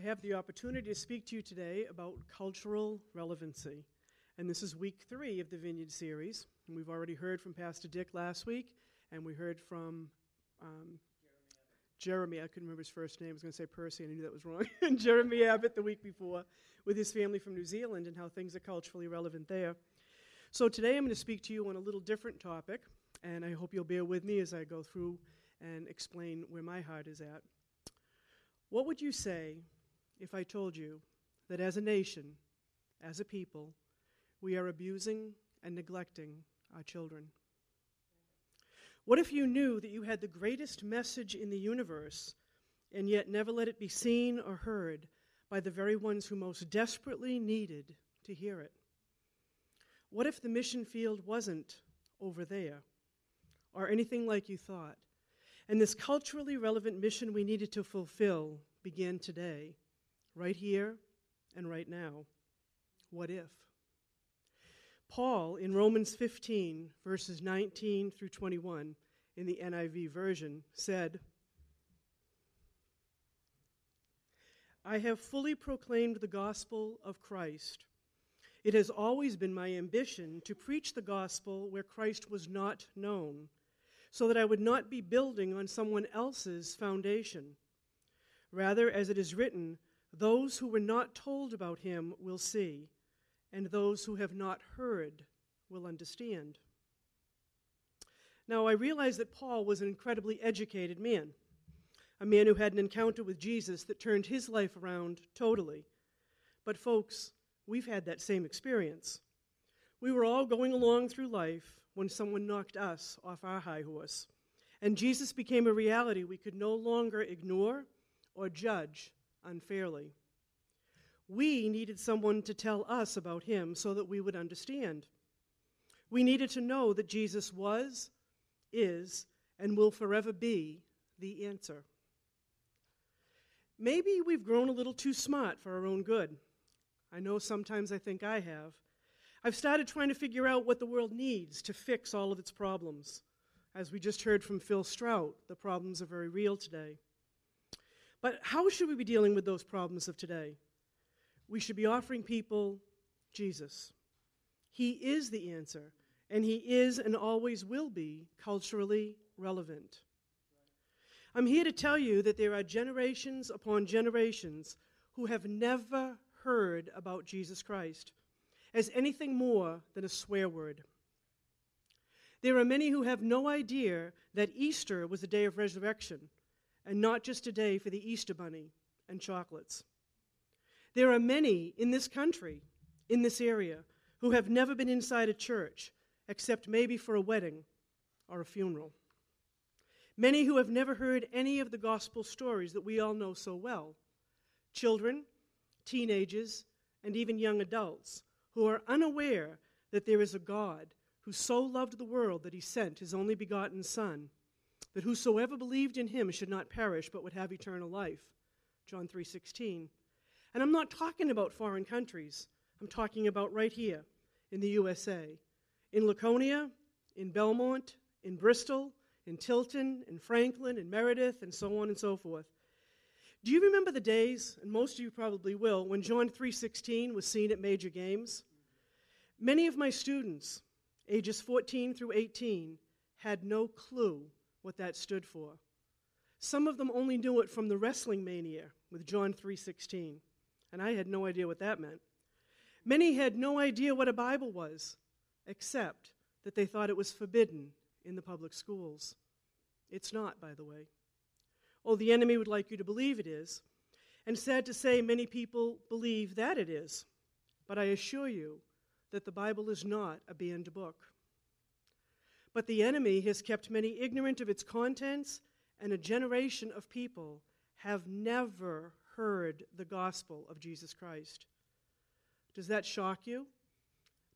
I have the opportunity to speak to you today about cultural relevancy. And this is week three of the Vineyard series. And we've already heard from Pastor Dick last week, and we heard from um, Jeremy. I couldn't remember his first name. I was going to say Percy, and I knew that was wrong. and Jeremy Abbott the week before with his family from New Zealand and how things are culturally relevant there. So today I'm going to speak to you on a little different topic, and I hope you'll bear with me as I go through and explain where my heart is at. What would you say if I told you that as a nation, as a people, we are abusing and neglecting our children? What if you knew that you had the greatest message in the universe and yet never let it be seen or heard by the very ones who most desperately needed to hear it? What if the mission field wasn't over there or anything like you thought? And this culturally relevant mission we needed to fulfill began today, right here and right now. What if? Paul, in Romans 15, verses 19 through 21, in the NIV version, said, I have fully proclaimed the gospel of Christ. It has always been my ambition to preach the gospel where Christ was not known so that I would not be building on someone else's foundation. Rather, as it is written, those who were not told about him will see, and those who have not heard will understand. Now, I realize that Paul was an incredibly educated man, a man who had an encounter with Jesus that turned his life around totally. But, folks, we've had that same experience. We were all going along through life when someone knocked us off our high horse. And Jesus became a reality we could no longer ignore or judge unfairly. We needed someone to tell us about him so that we would understand. We needed to know that Jesus was, is, and will forever be the answer. Maybe we've grown a little too smart for our own good. I know sometimes I think I have. I've started trying to figure out what the world needs to fix all of its problems. As we just heard from Phil Strout, the problems are very real today. But how should we be dealing with those problems of today? We should be offering people Jesus. He is the answer, and He is and always will be culturally relevant. I'm here to tell you that there are generations upon generations who have never heard about Jesus Christ as anything more than a swear word. There are many who have no idea that Easter was a day of resurrection and not just a day for the Easter bunny and chocolates. There are many in this country, in this area, who have never been inside a church except maybe for a wedding or a funeral. Many who have never heard any of the gospel stories that we all know so well. Children, teenagers, and even young adults who are unaware that there is a God who so loved the world that he sent his only begotten Son, that whosoever believed in him should not perish but would have eternal life. John 3:16. And I'm not talking about foreign countries. I'm talking about right here in the USA. In Laconia, in Belmont, in Bristol, in Tilton, in Franklin, in Meredith, and so on and so forth. Do you remember the days, and most of you probably will, when John 3:16 was seen at major games? Many of my students, ages 14 through 18, had no clue what that stood for. Some of them only knew it from the wrestling mania with John 3:16, and I had no idea what that meant. Many had no idea what a Bible was, except that they thought it was forbidden in the public schools. It's not, by the way. Oh, the enemy would like you to believe it is. And sad to say, many people believe that it is. But I assure you that the Bible is not a banned book. But the enemy has kept many ignorant of its contents, and a generation of people have never heard the gospel of Jesus Christ. Does that shock you?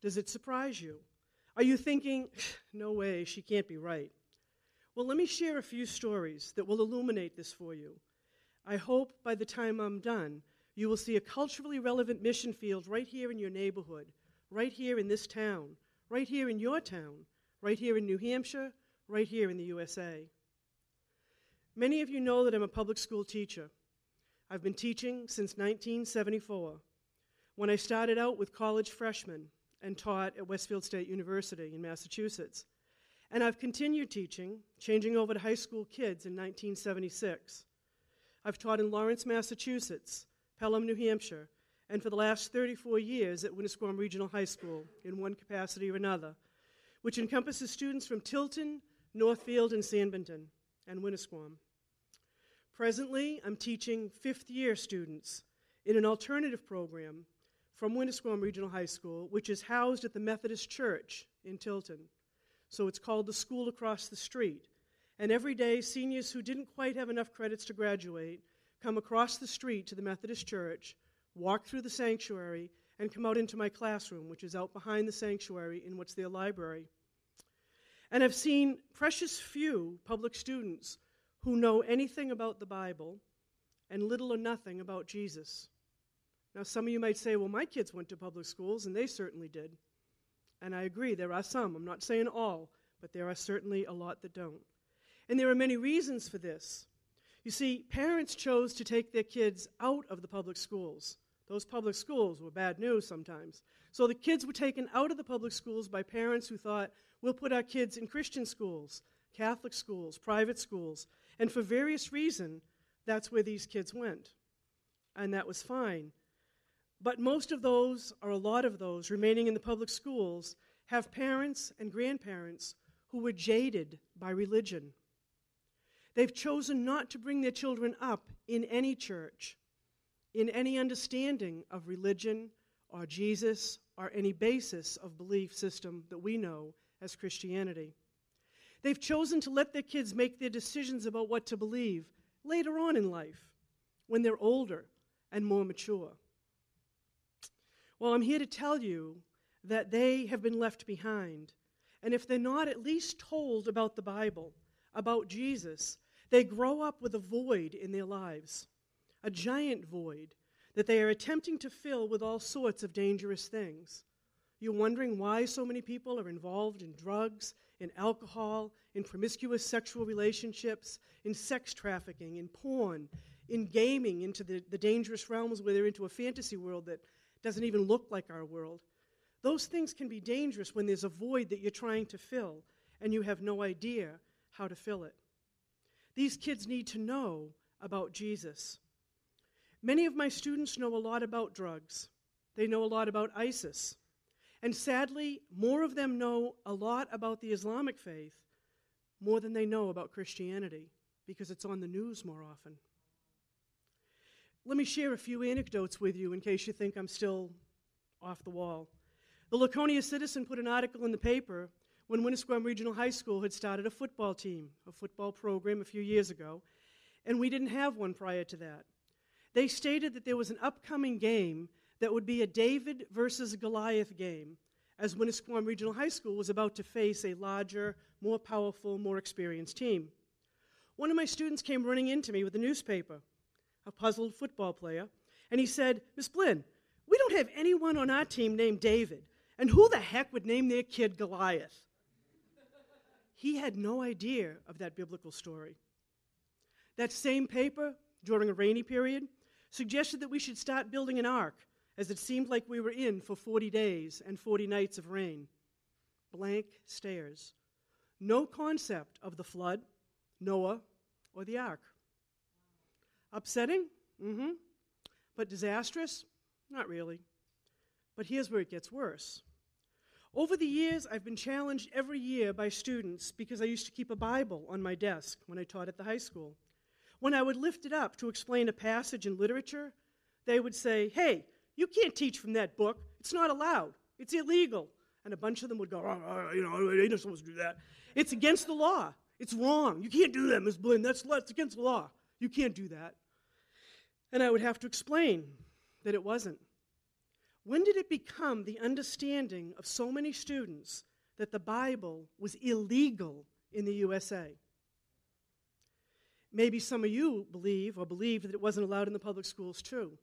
Does it surprise you? Are you thinking, no way, she can't be right? Well, let me share a few stories that will illuminate this for you. I hope by the time I'm done, you will see a culturally relevant mission field right here in your neighborhood, right here in this town, right here in your town, right here in New Hampshire, right here in the USA. Many of you know that I'm a public school teacher. I've been teaching since 1974, when I started out with college freshmen and taught at Westfield State University in Massachusetts. And I've continued teaching, changing over to high school kids in 1976. I've taught in Lawrence, Massachusetts, Pelham, New Hampshire, and for the last 34 years at Winnisquam Regional High School in one capacity or another, which encompasses students from Tilton, Northfield, and Sanbornton, and Winnisquam. Presently, I'm teaching fifth year students in an alternative program from Winnisquam Regional High School, which is housed at the Methodist Church in Tilton. So it's called the School Across the Street. And every day, seniors who didn't quite have enough credits to graduate come across the street to the Methodist Church, walk through the sanctuary, and come out into my classroom, which is out behind the sanctuary in what's their library. And I've seen precious few public students who know anything about the Bible and little or nothing about Jesus. Now, some of you might say, well, my kids went to public schools, and they certainly did. And I agree, there are some. I'm not saying all, but there are certainly a lot that don't. And there are many reasons for this. You see, parents chose to take their kids out of the public schools. Those public schools were bad news sometimes. So the kids were taken out of the public schools by parents who thought, we'll put our kids in Christian schools, Catholic schools, private schools. And for various reasons, that's where these kids went. And that was fine. But most of those, or a lot of those, remaining in the public schools have parents and grandparents who were jaded by religion. They've chosen not to bring their children up in any church, in any understanding of religion or Jesus or any basis of belief system that we know as Christianity. They've chosen to let their kids make their decisions about what to believe later on in life, when they're older and more mature. Well, I'm here to tell you that they have been left behind. And if they're not at least told about the Bible, about Jesus, they grow up with a void in their lives, a giant void that they are attempting to fill with all sorts of dangerous things. You're wondering why so many people are involved in drugs, in alcohol, in promiscuous sexual relationships, in sex trafficking, in porn, in gaming into the, the dangerous realms where they're into a fantasy world that doesn't even look like our world. Those things can be dangerous when there's a void that you're trying to fill and you have no idea how to fill it. These kids need to know about Jesus. Many of my students know a lot about drugs, they know a lot about ISIS. And sadly, more of them know a lot about the Islamic faith more than they know about Christianity because it's on the news more often. Let me share a few anecdotes with you in case you think I'm still off the wall. The Laconia Citizen put an article in the paper when Winnisquam Regional High School had started a football team, a football program a few years ago, and we didn't have one prior to that. They stated that there was an upcoming game that would be a David versus Goliath game, as Winnisquam Regional High School was about to face a larger, more powerful, more experienced team. One of my students came running into me with a newspaper a puzzled football player, and he said, Miss Blinn, we don't have anyone on our team named David, and who the heck would name their kid Goliath? he had no idea of that biblical story. That same paper, during a rainy period, suggested that we should start building an ark, as it seemed like we were in for 40 days and 40 nights of rain. Blank stares. No concept of the flood, Noah, or the ark. Upsetting? Mm hmm. But disastrous? Not really. But here's where it gets worse. Over the years, I've been challenged every year by students because I used to keep a Bible on my desk when I taught at the high school. When I would lift it up to explain a passage in literature, they would say, Hey, you can't teach from that book. It's not allowed. It's illegal. And a bunch of them would go, oh, oh, you know, they are supposed to do that. It's against the law. It's wrong. You can't do that, Ms. Blinn. That's, that's against the law. You can't do that. And I would have to explain that it wasn't. When did it become the understanding of so many students that the Bible was illegal in the USA? Maybe some of you believe or believed that it wasn't allowed in the public schools too.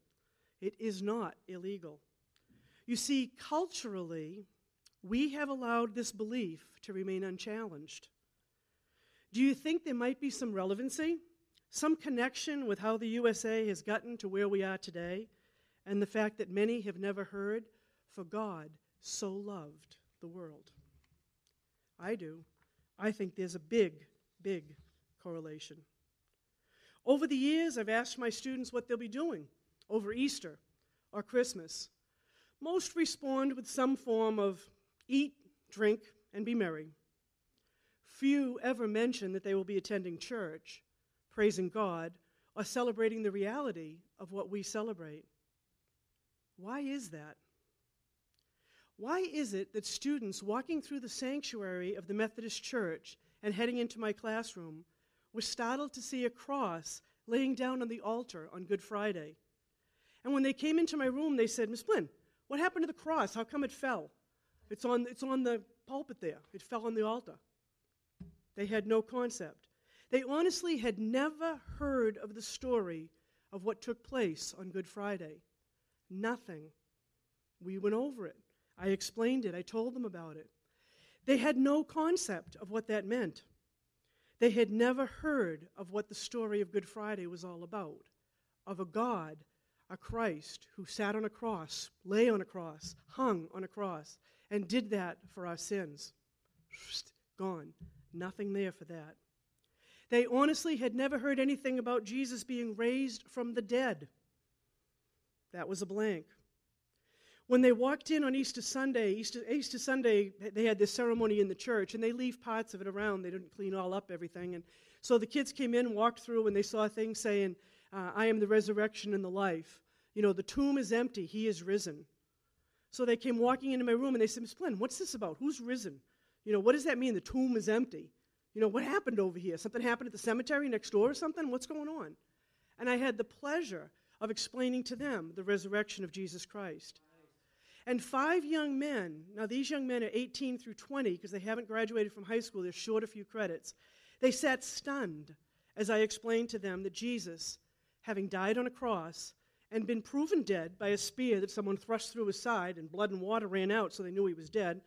It is not illegal. You see, culturally, we have allowed this belief to remain unchallenged. Do you think there might be some relevancy some connection with how the USA has gotten to where we are today, and the fact that many have never heard, For God so loved the world? I do. I think there's a big, big correlation. Over the years, I've asked my students what they'll be doing over Easter or Christmas. Most respond with some form of eat, drink, and be merry. Few ever mention that they will be attending church, praising God, or celebrating the reality of what we celebrate. Why is that? Why is it that students walking through the sanctuary of the Methodist Church and heading into my classroom were startled to see a cross laying down on the altar on Good Friday? And when they came into my room, they said, Miss Blinn, what happened to the cross? How come it fell? It's on, it's on the pulpit there. It fell on the altar. They had no concept. They honestly had never heard of the story of what took place on Good Friday. Nothing. We went over it. I explained it. I told them about it. They had no concept of what that meant. They had never heard of what the story of Good Friday was all about of a God, a Christ who sat on a cross, lay on a cross, hung on a cross, and did that for our sins. Gone. Nothing there for that. They honestly had never heard anything about Jesus being raised from the dead. That was a blank. When they walked in on Easter Sunday, Easter, Easter Sunday, they had this ceremony in the church, and they leave parts of it around. They didn't clean all up everything. And so the kids came in, walked through, and they saw things saying, uh, I am the resurrection and the life. You know, the tomb is empty, he is risen. So they came walking into my room, and they said, Miss Blinn, what's this about? Who's risen? You know, what does that mean? The tomb is empty. You know, what happened over here? Something happened at the cemetery next door or something? What's going on? And I had the pleasure of explaining to them the resurrection of Jesus Christ. And five young men, now these young men are 18 through 20 because they haven't graduated from high school, they're short a few credits. They sat stunned as I explained to them that Jesus, having died on a cross and been proven dead by a spear that someone thrust through his side and blood and water ran out so they knew he was dead,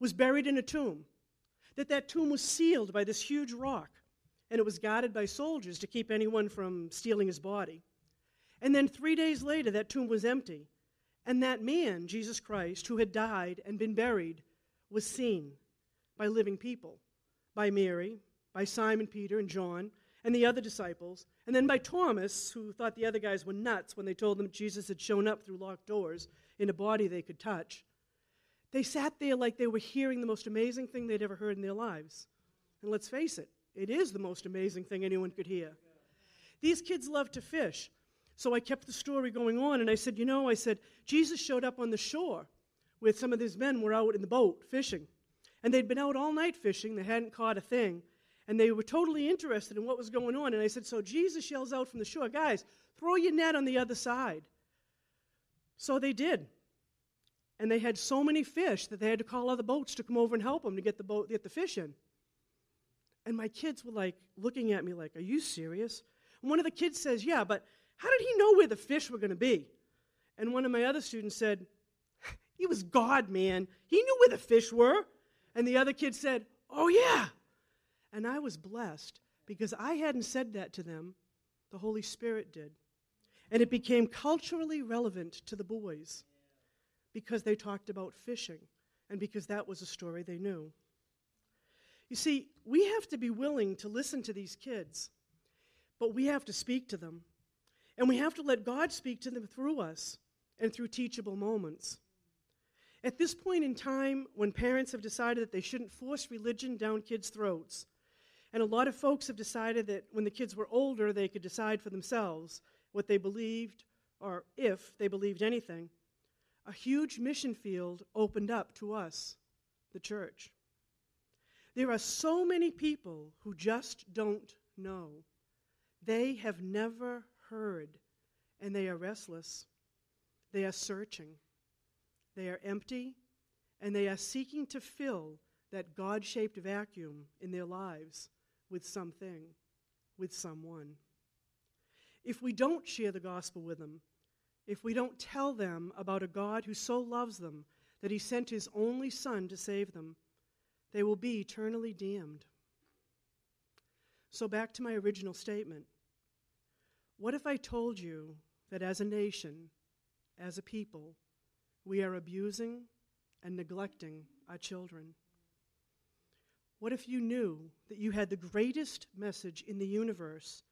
was buried in a tomb. That that tomb was sealed by this huge rock and it was guarded by soldiers to keep anyone from stealing his body. And then 3 days later that tomb was empty and that man, Jesus Christ, who had died and been buried, was seen by living people, by Mary, by Simon Peter and John, and the other disciples, and then by Thomas, who thought the other guys were nuts when they told them Jesus had shown up through locked doors in a body they could touch. They sat there like they were hearing the most amazing thing they'd ever heard in their lives. And let's face it, it is the most amazing thing anyone could hear. These kids love to fish. So I kept the story going on, and I said, You know, I said, Jesus showed up on the shore with some of these men were out in the boat fishing. And they'd been out all night fishing, they hadn't caught a thing, and they were totally interested in what was going on. And I said, So Jesus yells out from the shore, Guys, throw your net on the other side. So they did. And they had so many fish that they had to call other boats to come over and help them to get the boat, get the fish in. And my kids were like looking at me like, Are you serious? And one of the kids says, Yeah, but how did he know where the fish were going to be? And one of my other students said, He was God, man. He knew where the fish were. And the other kid said, Oh, yeah. And I was blessed because I hadn't said that to them. The Holy Spirit did. And it became culturally relevant to the boys because they talked about fishing and because that was a story they knew. You see, we have to be willing to listen to these kids, but we have to speak to them. And we have to let God speak to them through us and through teachable moments. At this point in time, when parents have decided that they shouldn't force religion down kids' throats, and a lot of folks have decided that when the kids were older, they could decide for themselves what they believed or if they believed anything, a huge mission field opened up to us, the church. There are so many people who just don't know. They have never heard, and they are restless. They are searching. They are empty, and they are seeking to fill that God shaped vacuum in their lives with something, with someone. If we don't share the gospel with them, if we don't tell them about a God who so loves them that he sent his only Son to save them, they will be eternally damned. So, back to my original statement What if I told you that as a nation, as a people, we are abusing and neglecting our children? What if you knew that you had the greatest message in the universe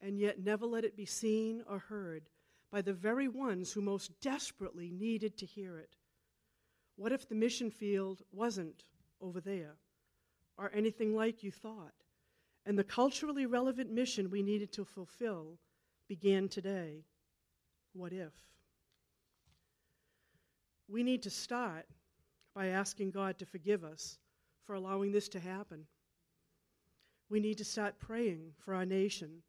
and yet never let it be seen or heard by the very ones who most desperately needed to hear it? What if the mission field wasn't over there or anything like you thought? And the culturally relevant mission we needed to fulfill began today. What if? We need to start by asking God to forgive us for allowing this to happen. We need to start praying for our nation,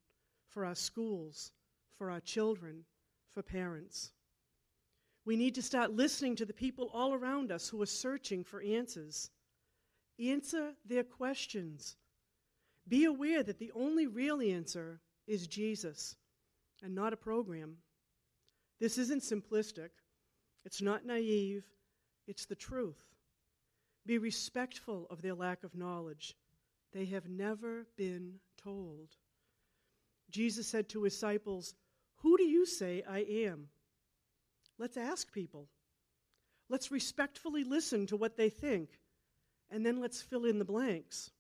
for our schools, for our children, for parents. We need to start listening to the people all around us who are searching for answers. Answer their questions. Be aware that the only real answer is Jesus and not a program. This isn't simplistic, it's not naive, it's the truth. Be respectful of their lack of knowledge. They have never been told. Jesus said to his disciples, Who do you say I am? Let's ask people. Let's respectfully listen to what they think, and then let's fill in the blanks.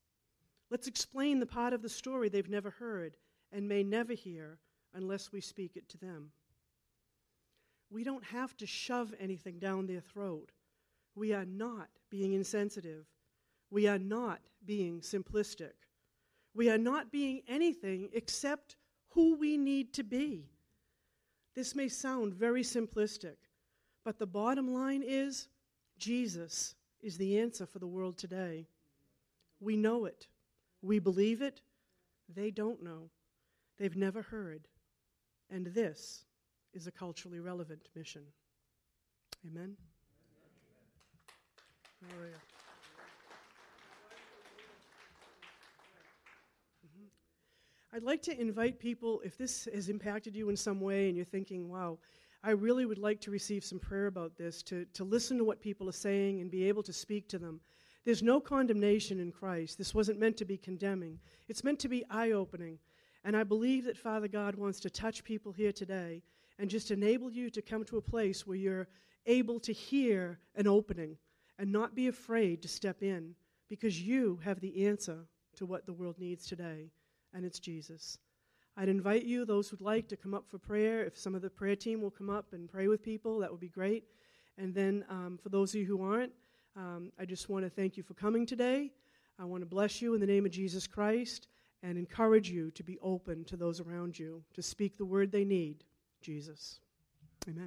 Let's explain the part of the story they've never heard and may never hear unless we speak it to them. We don't have to shove anything down their throat. We are not being insensitive. We are not being simplistic. We are not being anything except who we need to be. This may sound very simplistic, but the bottom line is Jesus is the answer for the world today. We know it. We believe it. They don't know. They've never heard. And this is a culturally relevant mission. Amen? Hallelujah. Mm-hmm. I'd like to invite people, if this has impacted you in some way and you're thinking, wow, I really would like to receive some prayer about this, to, to listen to what people are saying and be able to speak to them. There's no condemnation in Christ. This wasn't meant to be condemning, it's meant to be eye opening. And I believe that Father God wants to touch people here today and just enable you to come to a place where you're able to hear an opening and not be afraid to step in because you have the answer to what the world needs today, and it's Jesus. I'd invite you, those who'd like, to come up for prayer. If some of the prayer team will come up and pray with people, that would be great. And then um, for those of you who aren't, um, I just want to thank you for coming today. I want to bless you in the name of Jesus Christ and encourage you to be open to those around you, to speak the word they need Jesus. Amen.